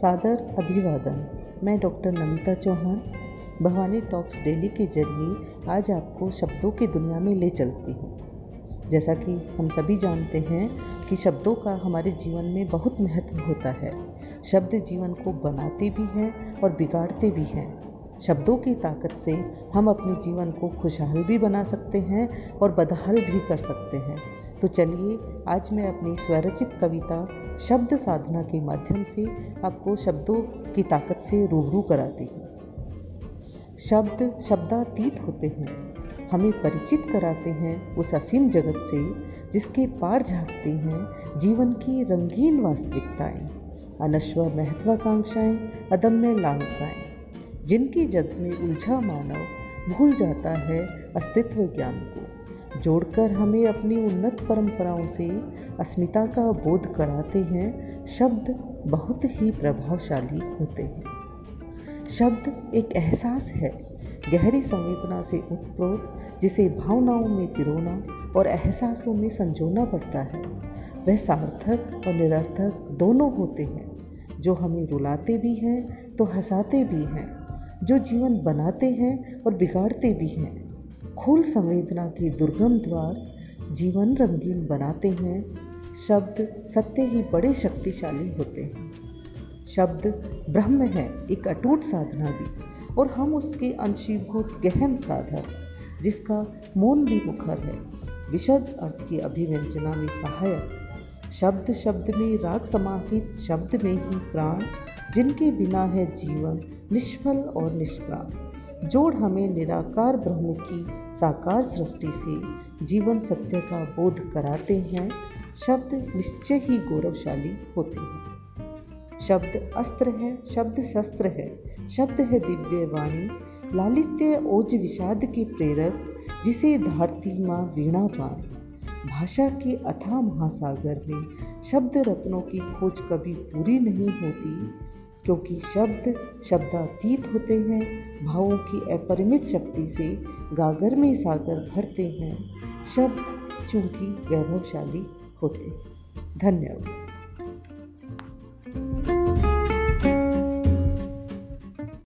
सादर अभिवादन। मैं doctor Namita Chauhan, Bhavani talks daily के ज़रिए आज आपको शब्दों की दुनिया में ले चलती हूँ। जैसा कि हम सभी जानते हैं कि शब्दों का हमारे जीवन में बहुत महत्व होता है। शब्द जीवन को बनाते भी हैं और बिगाड़ते भी हैं। शब्दों की ताकत से हम अपने जीवन को खुशहाल भी बना सकते हैं और बदहाल भी कर सकते हैं। तो चलिए, आज मैं अपनी स्वरचित कविता शब्द साधना के माध्यम से आपको शब्दों की ताकत से रूबरू कराती हूँ। शब्द शब्दातीत होते हैं। हमें परिचित कराते हैं उस असीम जगत से जिसके पार झांकते हैं जीवन की रंगीन वास्तविकताएँ अनश्वर महत्वाकांक्षाएँ, अदम्य लालसाएँ, जिनकी जद में उलझा मानव भूल जाता है अस्तित्व ज्ञान को। जोड़कर हमें अपनी उन्नत परंपराओं से अस्मिता का बोध कराते हैं। शब्द बहुत ही प्रभावशाली होते हैं। शब्द एक एहसास है, गहरी संवेदना से उत्प्रोत, जिसे भावनाओं में पिरोना और एहसासों में संजोना पड़ता है। वह सार्थक और निरर्थक दोनों होते हैं। जो हमें रुलाते भी हैं तो हंसाते भी हैं। जो जीवन बनाते हैं और बिगाड़ते भी हैं खूल संवेदना के दुर्गम द्वार जीवन रंगीन बनाते हैं। शब्द सत्य ही बड़े शक्तिशाली होते हैं। शब्द ब्रह्म है, एक अटूट साधना भी, और हम उसके अंशीभूत गहन साधक, जिसका मौन भी मुखर है। विशद अर्थ की अभिव्यंजना में सहायक, शब्द शब्द में राग समाहित शब्द में ही प्राण, जिनके बिना है जीवन निष्फल और निष्प्राण। जोड़ हमें निराकार ब्रह्म की साकार सृष्टि से जीवन सत्य का बोध कराते हैं, शब्द निश्चय ही गौरवशाली होते हैं। शब्द अस्त्र है, शब्द शस्त्र है, शब्द है दिव्य वाणी, लालित्य ओज विषाद के प्रेरक, जिसे धारती माँ वीणा पाणी भाषा के अथा महासागर में शब्द रत्नों की खोज कभी पूरी नहीं होती क्योंकि शब्द शब्दातीत होते हैं, भावों की अपरिमित शक्ति से गागर में सागर भरते हैं। शब्द चूँकि वैभवशाली होते हैं। धन्यवाद।